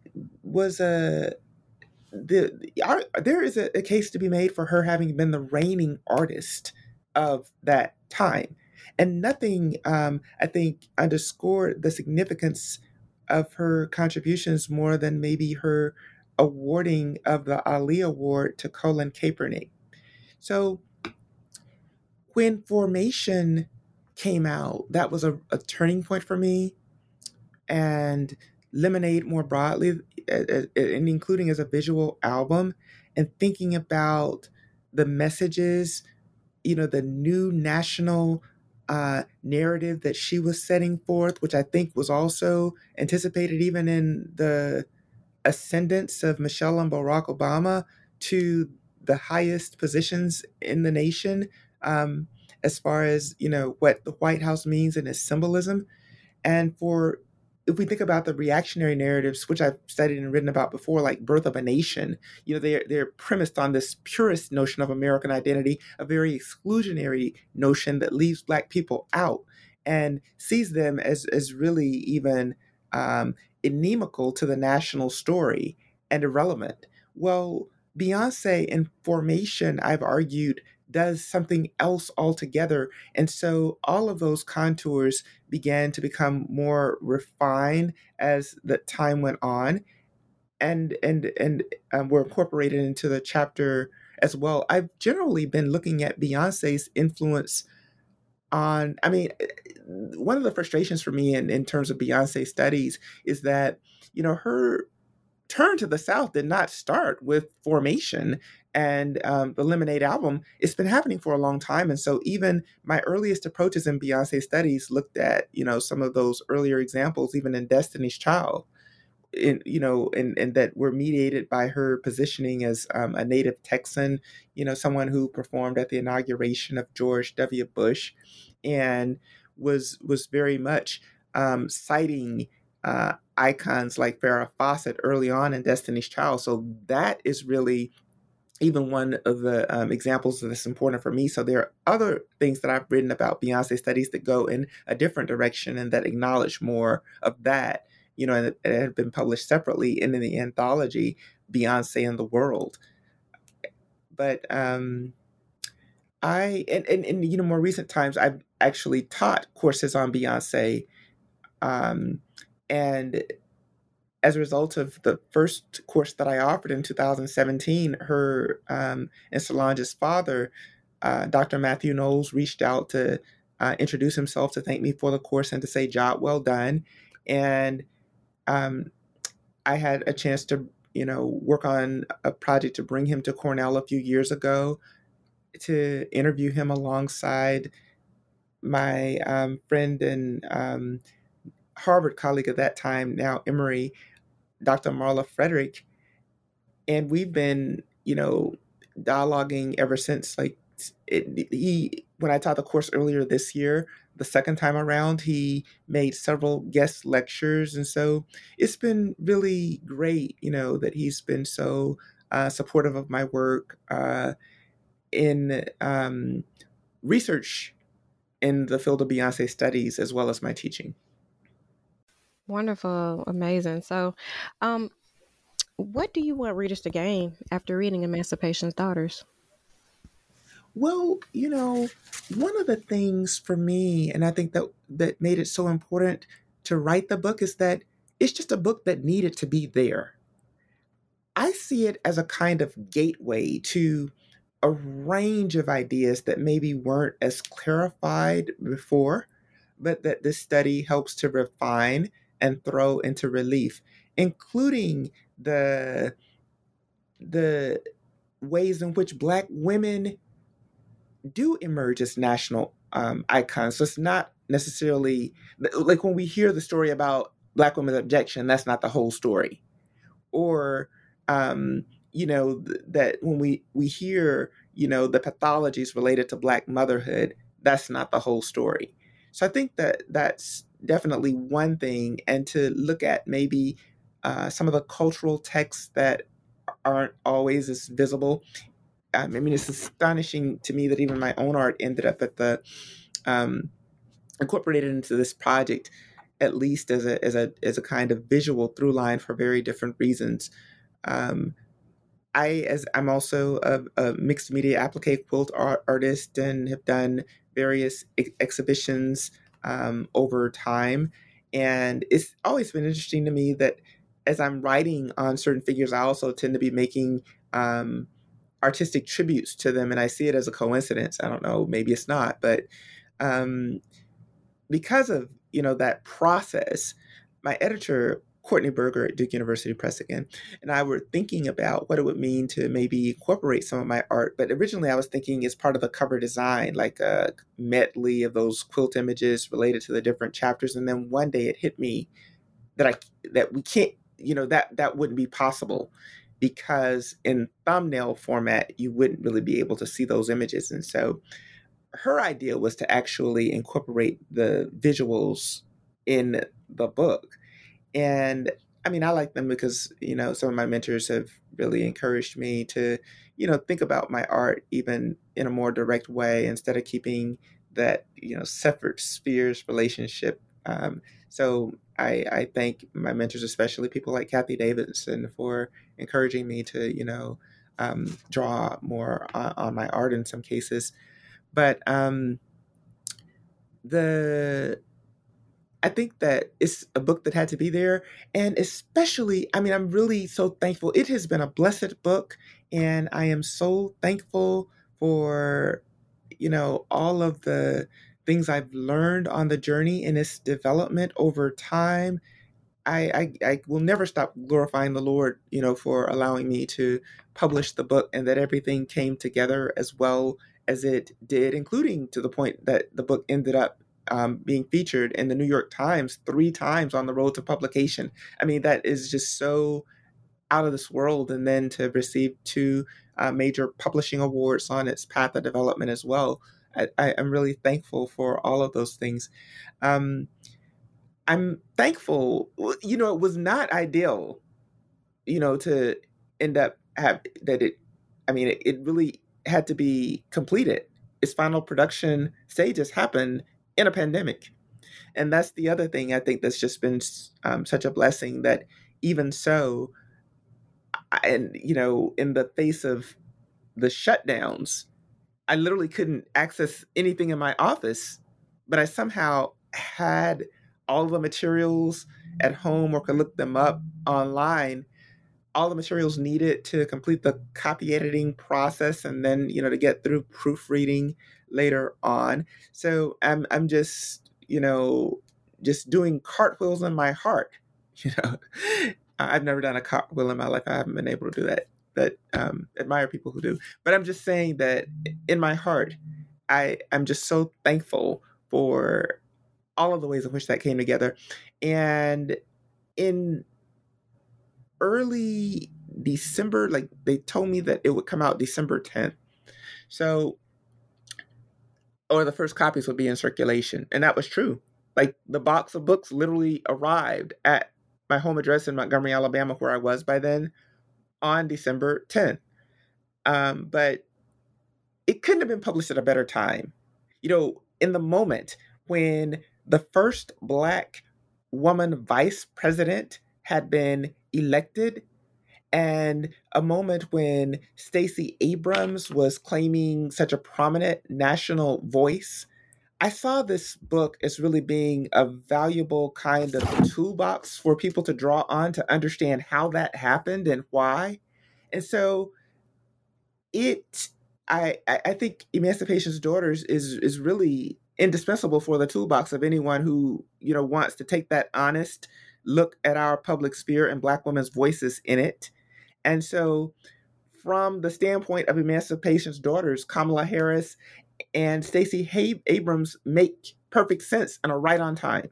C: was a the, our, there is a, a case to be made for her having been the reigning artist of that time, and nothing um, I think underscored the significance of her contributions more than maybe her awarding of the Ali Award to Colin Kaepernick. So when Formation came out, that was a, a turning point for me. And Lemonade more broadly, and including as a visual album, and thinking about the messages, you know, the new national uh, narrative that she was setting forth, which I think was also anticipated even in the ascendance of Michelle and Barack Obama to the highest positions in the nation. Um, as far as you know what the White House means and its symbolism. And for if we think about the reactionary narratives, which I've studied and written about before, like Birth of a Nation, you know, they're they're premised on this purist notion of American identity, a very exclusionary notion that leaves Black people out and sees them as as really even um, inimical to the national story and irrelevant. Well, Beyonce in Formation, I've argued, does something else altogether. And so all of those contours began to become more refined as the time went on. And and and um, were incorporated into the chapter as well. I've generally been looking at Beyonce's influence on, I mean, eh, one of the frustrations for me in, in terms of Beyonce studies is that, you know, her turn to the South did not start with formation and um, the Lemonade album. It's been happening for a long time, and so even my earliest approaches in Beyonce studies looked at you know some of those earlier examples, even in Destiny's Child, in you know, and and that were mediated by her positioning as um, a native Texan, you know, someone who performed at the inauguration of George W. Bush, and was was very much um, citing uh, icons like Farrah Fawcett early on in Destiny's Child. So that is really even one of the um, examples that's important for me. So there are other things that I've written about Beyonce studies that go in a different direction and that acknowledge more of that, you know, and, and have been published separately in, in the anthology Beyonce and the World. But um, I and, and, and you know more recent times I've actually taught courses on Beyonce. Um, and as a result of the first course that I offered in 2017, her um, and Solange's father, uh, Dr. Matthew Knowles, reached out to uh, introduce himself to thank me for the course and to say job well done. And um, I had a chance to, you know, work on a project to bring him to Cornell a few years ago to interview him alongside my um, friend and um, Harvard colleague at that time, now Emory, Dr. Marla Frederick. And we've been, you know, dialoguing ever since. Like, it, he, when I taught the course earlier this year, the second time around, he made several guest lectures. And so it's been really great, you know, that he's been so uh, supportive of my work uh, in um, research in the field of Beyonce studies as well as my teaching.
B: Wonderful, amazing. So, um, what do you want readers to gain after reading Emancipation's Daughters?
C: Well, you know, one of the things for me, and I think that that made it so important to write the book is that it's just a book that needed to be there. I see it as a kind of gateway to a range of ideas that maybe weren't as clarified before, but that this study helps to refine and throw into relief, including the the ways in which Black women do emerge as national um, icons. So it's not necessarily like when we hear the story about Black women's objection, that's not the whole story. Or, um, you know, th- that when we, we hear, you know, the pathologies related to Black motherhood, that's not the whole story. So I think that that's definitely one thing, and to look at maybe uh, some of the cultural texts that aren't always as visible. I mean, it's astonishing to me that even my own art ended up at the um, incorporated into this project, at least as a as a as a kind of visual through line for very different reasons. Um, I, as I'm also a, a, mixed media applique quilt art, artist and have done various ex- exhibitions um, over time. And it's always been interesting to me that as I'm writing on certain figures, I also tend to be making um, artistic tributes to them. And I see it as a coincidence. I don't know, maybe it's not, but um, because of you know that process, my editor Courtney Berger at Duke University Press again, and I were thinking about what it would mean to maybe incorporate some of my art. But originally, I was thinking as part of the cover design, like a medley of those quilt images related to the different chapters. And then one day, it hit me that I that we can't, you know, that that wouldn't be possible because in thumbnail format, you wouldn't really be able to see those images. And so, her idea was to actually incorporate the visuals in the book and I mean, I like them because, you know, some of my mentors have really encouraged me to, you know, think about my art even in a more direct way instead of keeping that, you know, separate spheres relationship. Um, so I, I thank my mentors, especially people like Cathy Davidson, for encouraging me to, you know, um, draw more on, on, my art in some cases. But um, the I think that it's a book that had to be there. And especially, I mean, I'm really so thankful. It has been a blessed book. And I am so thankful for, you know, all of the things I've learned on the journey in its development over time. I, I, I will never stop glorifying the Lord, you know, for allowing me to publish the book and that everything came together as well as it did, including to the point that the book ended up um, being featured in the New York Times three times on the road to publication. I mean, that is just so out of this world. And then to receive two uh, major publishing awards on its path of development as well. I, am really thankful for all of those things. Um, I'm thankful. You know, it was not ideal, you know, to end up have that it. I mean, it, it really had to be completed. Its final production stages happened in a pandemic. And that's the other thing I think that's just been um, such a blessing that even so, and you know, in the face of the shutdowns, I literally couldn't access anything in my office, but I somehow had all the materials at home or could look them up online all the materials needed to complete the copy editing process and then you know to get through proofreading later on so i'm i'm just you know just doing cartwheels in my heart [LAUGHS] you know i've never done a cartwheel in my life i haven't been able to do that but um, admire people who do but i'm just saying that in my heart i i'm just so thankful for all of the ways in which that came together and in early December. Like they told me that it would come out December 10th. So, or the first copies would be in circulation. And that was true. Like the box of books literally arrived at my home address in Montgomery, Alabama, where I was by then, on December 10th. Um, but it couldn't have been published at a better time. You know, in the moment when the first Black woman vice president had been elected and a moment when Stacey Abrams was claiming such a prominent national voice. I saw this book as really being a valuable kind of toolbox for people to draw on to understand how that happened and why. And so it I I think Emancipation's Daughters is is really indispensable for the toolbox of anyone who, you know, wants to take that honest look at our public sphere and Black women's voices in it. And so, from the standpoint of Emancipation's Daughters, Kamala Harris and Stacey Abrams make perfect sense and are right on time.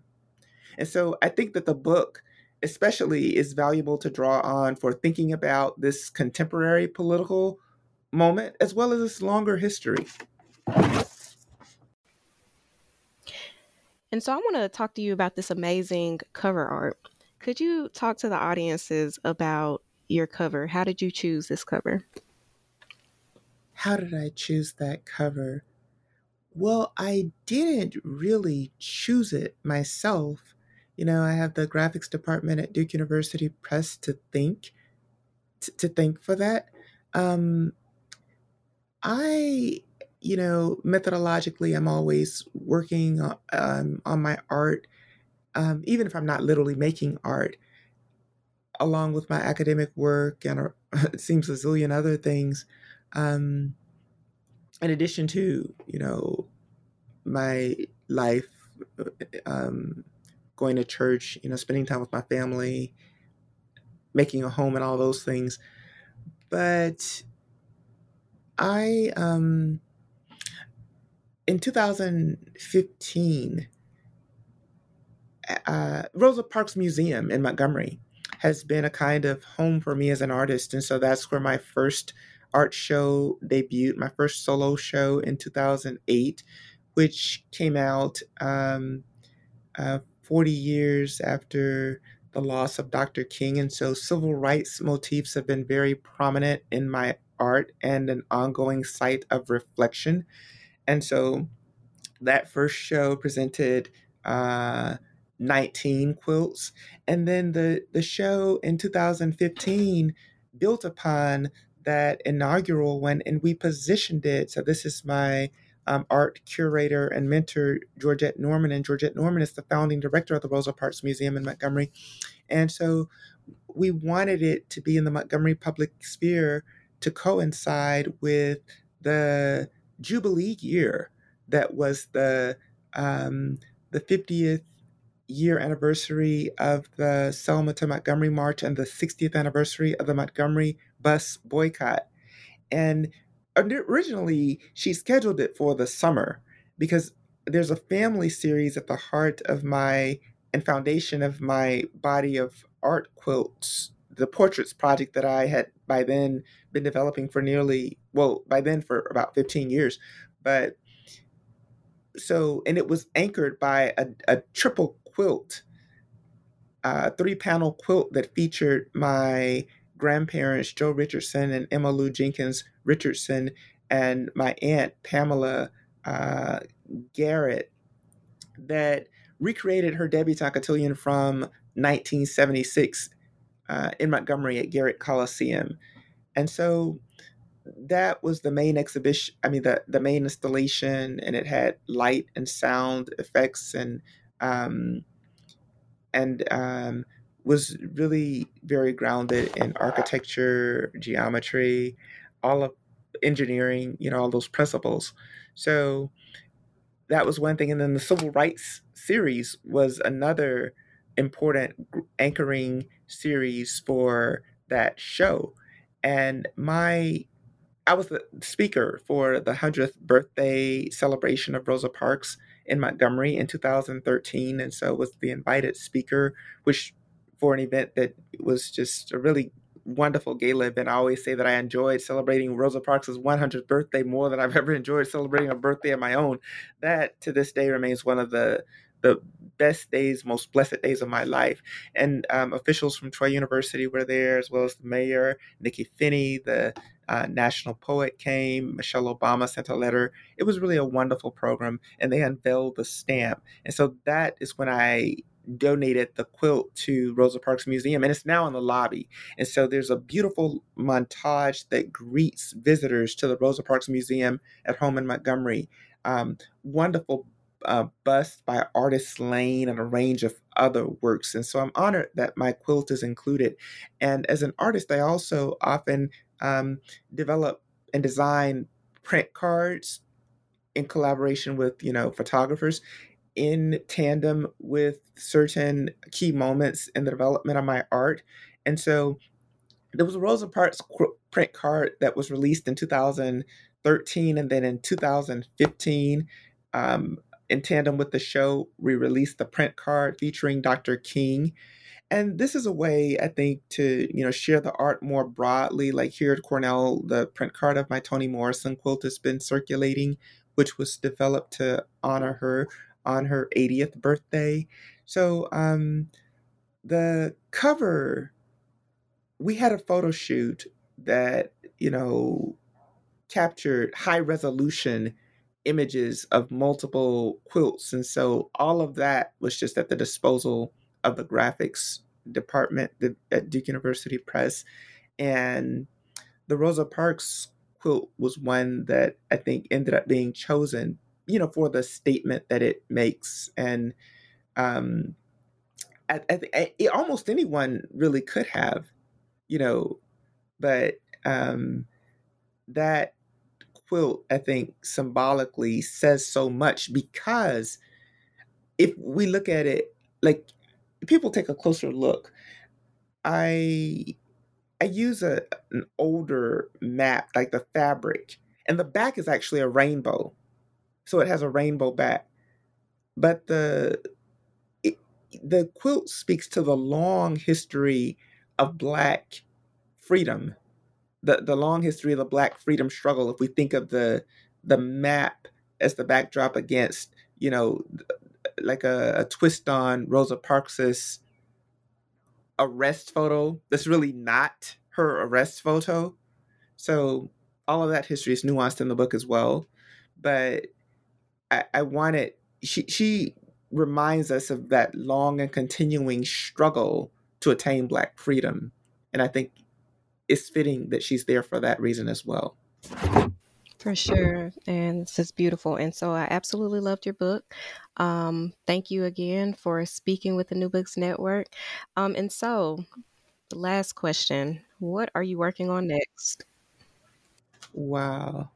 C: And so, I think that the book, especially, is valuable to draw on for thinking about this contemporary political moment as well as its longer history.
B: And so I want to talk to you about this amazing cover art. Could you talk to the audiences about your cover? How did you choose this cover?
C: How did I choose that cover? Well, I didn't really choose it myself. You know, I have the graphics department at Duke University Press to think to thank for that. Um, I you know, methodologically, I'm always working on, um, on my art, um, even if I'm not literally making art, along with my academic work and [LAUGHS] it seems a zillion other things. Um, in addition to, you know, my life, um, going to church, you know, spending time with my family, making a home, and all those things. But I, um, in 2015, uh, Rosa Parks Museum in Montgomery has been a kind of home for me as an artist. And so that's where my first art show debuted, my first solo show in 2008, which came out um, uh, 40 years after the loss of Dr. King. And so civil rights motifs have been very prominent in my art and an ongoing site of reflection. And so that first show presented uh, 19 quilts. And then the, the show in 2015 built upon that inaugural one and we positioned it. So this is my um, art curator and mentor, Georgette Norman. And Georgette Norman is the founding director of the Rosa Parks Museum in Montgomery. And so we wanted it to be in the Montgomery public sphere to coincide with the Jubilee year that was the um, the 50th year anniversary of the Selma to Montgomery March and the 60th anniversary of the Montgomery bus boycott. And originally, she scheduled it for the summer because there's a family series at the heart of my and foundation of my body of art quilts, the portraits project that I had by then been developing for nearly, well, by then for about 15 years. But so, and it was anchored by a, a triple quilt, a three panel quilt that featured my grandparents, Joe Richardson and Emma Lou Jenkins Richardson, and my aunt, Pamela uh, Garrett, that recreated her debutante cotillion from 1976 uh, in Montgomery at Garrett Coliseum. And so that was the main exhibition, I mean, the, the main installation, and it had light and sound effects and um, and um, was really very grounded in architecture, geometry, all of engineering, you know, all those principles. So that was one thing. And then the civil rights series was another important anchoring series for that show. And my I was the speaker for the 100th birthday celebration of Rosa Parks in Montgomery in 2013. And so was the invited speaker, which for an event that was just a really wonderful gala event. I always say that I enjoyed celebrating Rosa Parks' 100th birthday more than I've [LAUGHS] ever enjoyed celebrating a birthday of my own. That to this day remains one of the the best days, most blessed days of my life. And um, officials from Troy University were there, as well as the mayor, Nikky Finney, the uh, national poet came. Michelle Obama sent a letter. It was really a wonderful program, and they unveiled the stamp. And so that is when I donated the quilt to Rosa Parks Museum, and it's now in the lobby. And so there's a beautiful montage that greets visitors to the Rosa Parks Museum at home in Montgomery. Um, wonderful uh, bust by Artis Lane and a range of other works. And so I'm honored that my quilt is included. And as an artist, I also often um, develop and design print cards in collaboration with you know photographers in tandem with certain key moments in the development of my art. And so there was a Rosa Parks print card that was released in 2013. And then in 2015, um, in tandem with the show, we released the print card featuring Dr. King. And this is a way, I think, to you know share the art more broadly. Like here at Cornell, the print card of my Toni Morrison quilt has been circulating, which was developed to honor her on her 80th birthday. So um, the cover, we had a photo shoot that, you know, captured high resolution images of multiple quilts. And so all of that was just at the disposal of the graphics department at Duke University Press. And the Rosa Parks quilt was one that I think ended up being chosen you know, for the statement that it makes. And um, I, I, I, almost anyone really could have, you know, but um, that quilt, I think, symbolically says so much because if we look at it, like people take a closer look, I I use a an older map, like the fabric, and the back is actually a rainbow so it has a rainbow back. But the the quilt speaks to the long history of Black freedom, the the long history of the Black freedom struggle. If we think of the the map as the backdrop against, you know, like a, a twist on Rosa Parks's arrest photo, that's really not her arrest photo. So all of that history is nuanced in the book as well. But I, I wanted she she reminds us of that long and continuing struggle to attain black freedom. And I think it's fitting that she's there for that reason as well.
B: For sure. And this is beautiful. And so I absolutely loved your book. Um, thank you again for speaking with the New Books Network. Um, and so, the last question What are you working on next?
C: Wow.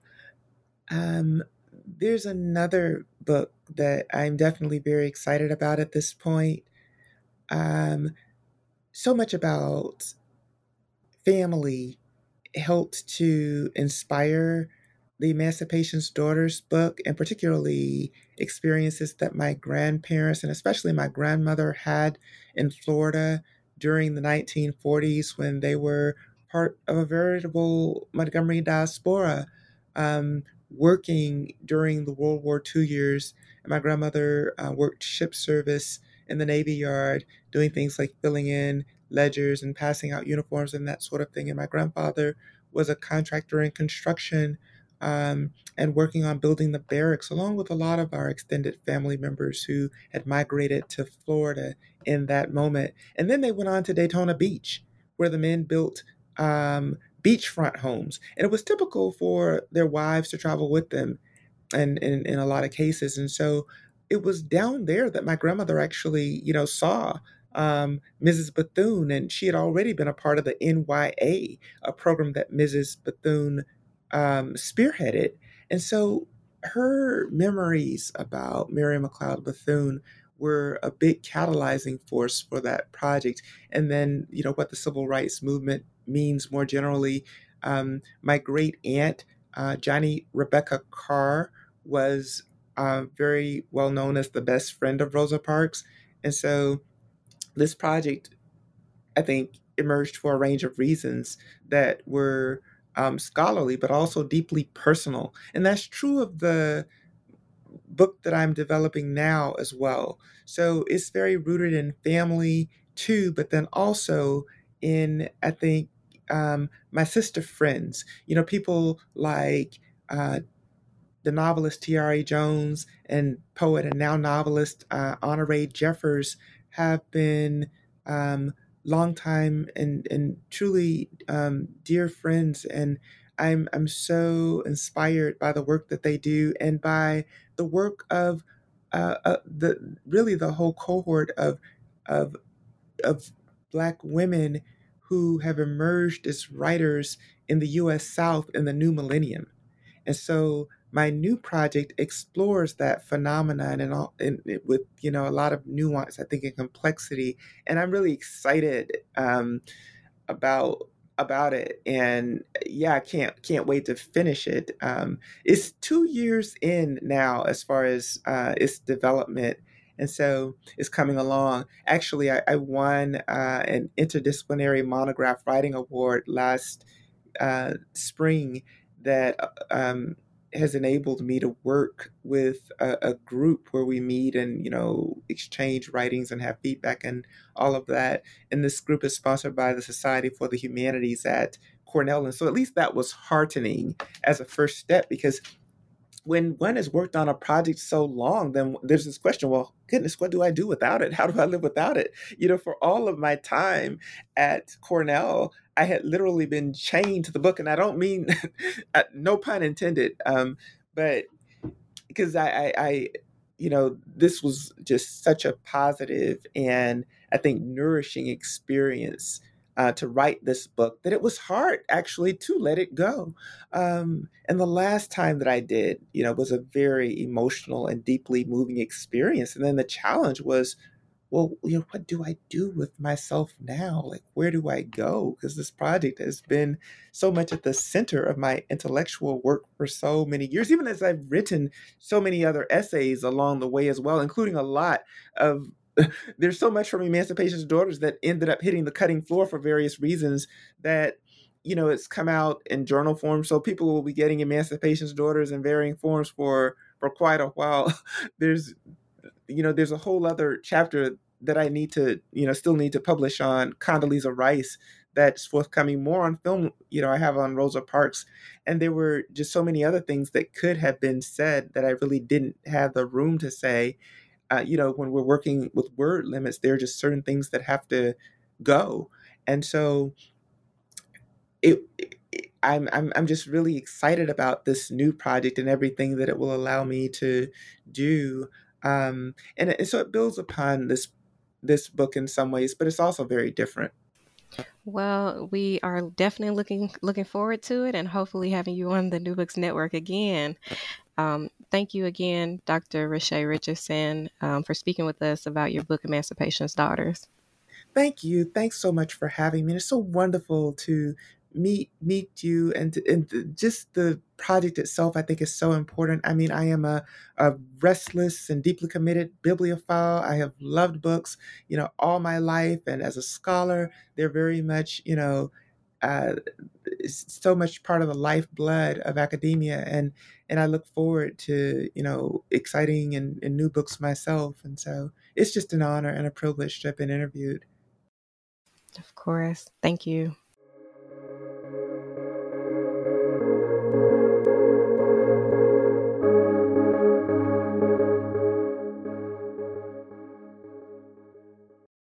C: Um, there's another book that I'm definitely very excited about at this point. Um, so much about family helped to inspire the Emancipation's Daughters book, and particularly experiences that my grandparents and especially my grandmother had in Florida during the 1940s when they were part of a veritable Montgomery diaspora, um, working during the World War II years. And my grandmother uh, worked ship service in the Navy Yard, doing things like filling in ledgers and passing out uniforms and that sort of thing. And my grandfather was a contractor in construction um, and working on building the barracks, along with a lot of our extended family members who had migrated to Florida in that moment. And then they went on to Daytona Beach, where the men built um, beachfront homes. And it was typical for their wives to travel with them and in, a lot of cases. And so it was down there that my grandmother actually, you know, saw um, Mrs. Bethune, and she had already been a part of the NYA, a program that Mrs. Bethune um, spearheaded. And so her memories about Mary McLeod Bethune were a big catalyzing force for that project. And then, you know, what the civil rights movement means more generally. Um, my great aunt, uh, Johnnie Rebecca Carr, was uh, very well known as the best friend of Rosa Parks. And so this project, I think, emerged for a range of reasons that were um, scholarly, but also deeply personal. And that's true of the book that I'm developing now as well. So it's very rooted in family too, but then also in, I think, um, my sister friends, you know, people like uh, the novelist Tayari Jones and poet and now novelist uh, Honorée Jeffers have been um, long time and and truly um, dear friends and I'm I'm so inspired by the work that they do and by the work of uh, uh, the really the whole cohort of of of black women who have emerged as writers in the U.S. South in the new millennium, and so my new project explores that phenomenon and all with you know a lot of nuance i think and complexity and i'm really excited um, about about it. And yeah i can't can't wait to finish it. Um, it's two years in now as far as uh, its development and so it's coming along. Actually i, I won uh, an interdisciplinary monograph writing award last uh, spring that uh, um, has enabled me to work with a, a, group where we meet and you know exchange writings and have feedback and all of that. And this group is sponsored by the society for the humanities at cornell. And so at least that was heartening as a first step because when one has worked on a project so long, then there's this question, well, goodness, what do I do without it? [LAUGHS] How do I live without it? You know, for all of my time at Cornell, I had literally been chained to the book. And I don't mean, [LAUGHS] uh, no pun intended, um, but because I, I, I, you know, this was just such a positive and I think nourishing experience uh, to write this book that it was hard actually to let it go. Um, and the last time that I did, you know, was a very emotional and deeply moving experience. And then the challenge was, well, you know, what do I do with myself now? Like, where do I go? Because this project has been so much at the center of my intellectual work for so many years, even as I've written so many other essays along the way as well, including a lot of [LAUGHS] there's so much from Emancipation's Daughters that ended up hitting the cutting floor for various reasons that you know it's come out in journal form. So people will be getting emancipation's daughters in varying forms for for quite a while. [LAUGHS] There's you know there's a whole other chapter that i need to you know still need to publish on condoleezza rice that's forthcoming more on film you know i have on rosa parks. And there were just so many other things that could have been said that i really didn't have the room to say uh, you know, when we're working with word limits, there are just certain things that have to go. And so it, it I'm, I'm I'm just really excited about this new project and everything that it will allow me to do. Um, and, and so it builds upon this this book in some ways, but it's also very different.
B: Well, we are definitely looking looking forward to it, and hopefully having you on the New Books Network again. Um, thank you again, Dr. Riché Richardson, um, for speaking with us about your book, Emancipation's Daughters.
C: Thank you. Thanks so much for having me. It's so wonderful to meet meet you and and just the project itself i think is so important. I mean i am a, a restless and deeply committed bibliophile. I have loved books you know all my life and as a scholar they're very much you know uh, so much part of the lifeblood of academia and and i look forward to you know exciting and, and new books myself and so it's just an honor and a privilege to have been interviewed.
B: Of course. Thank you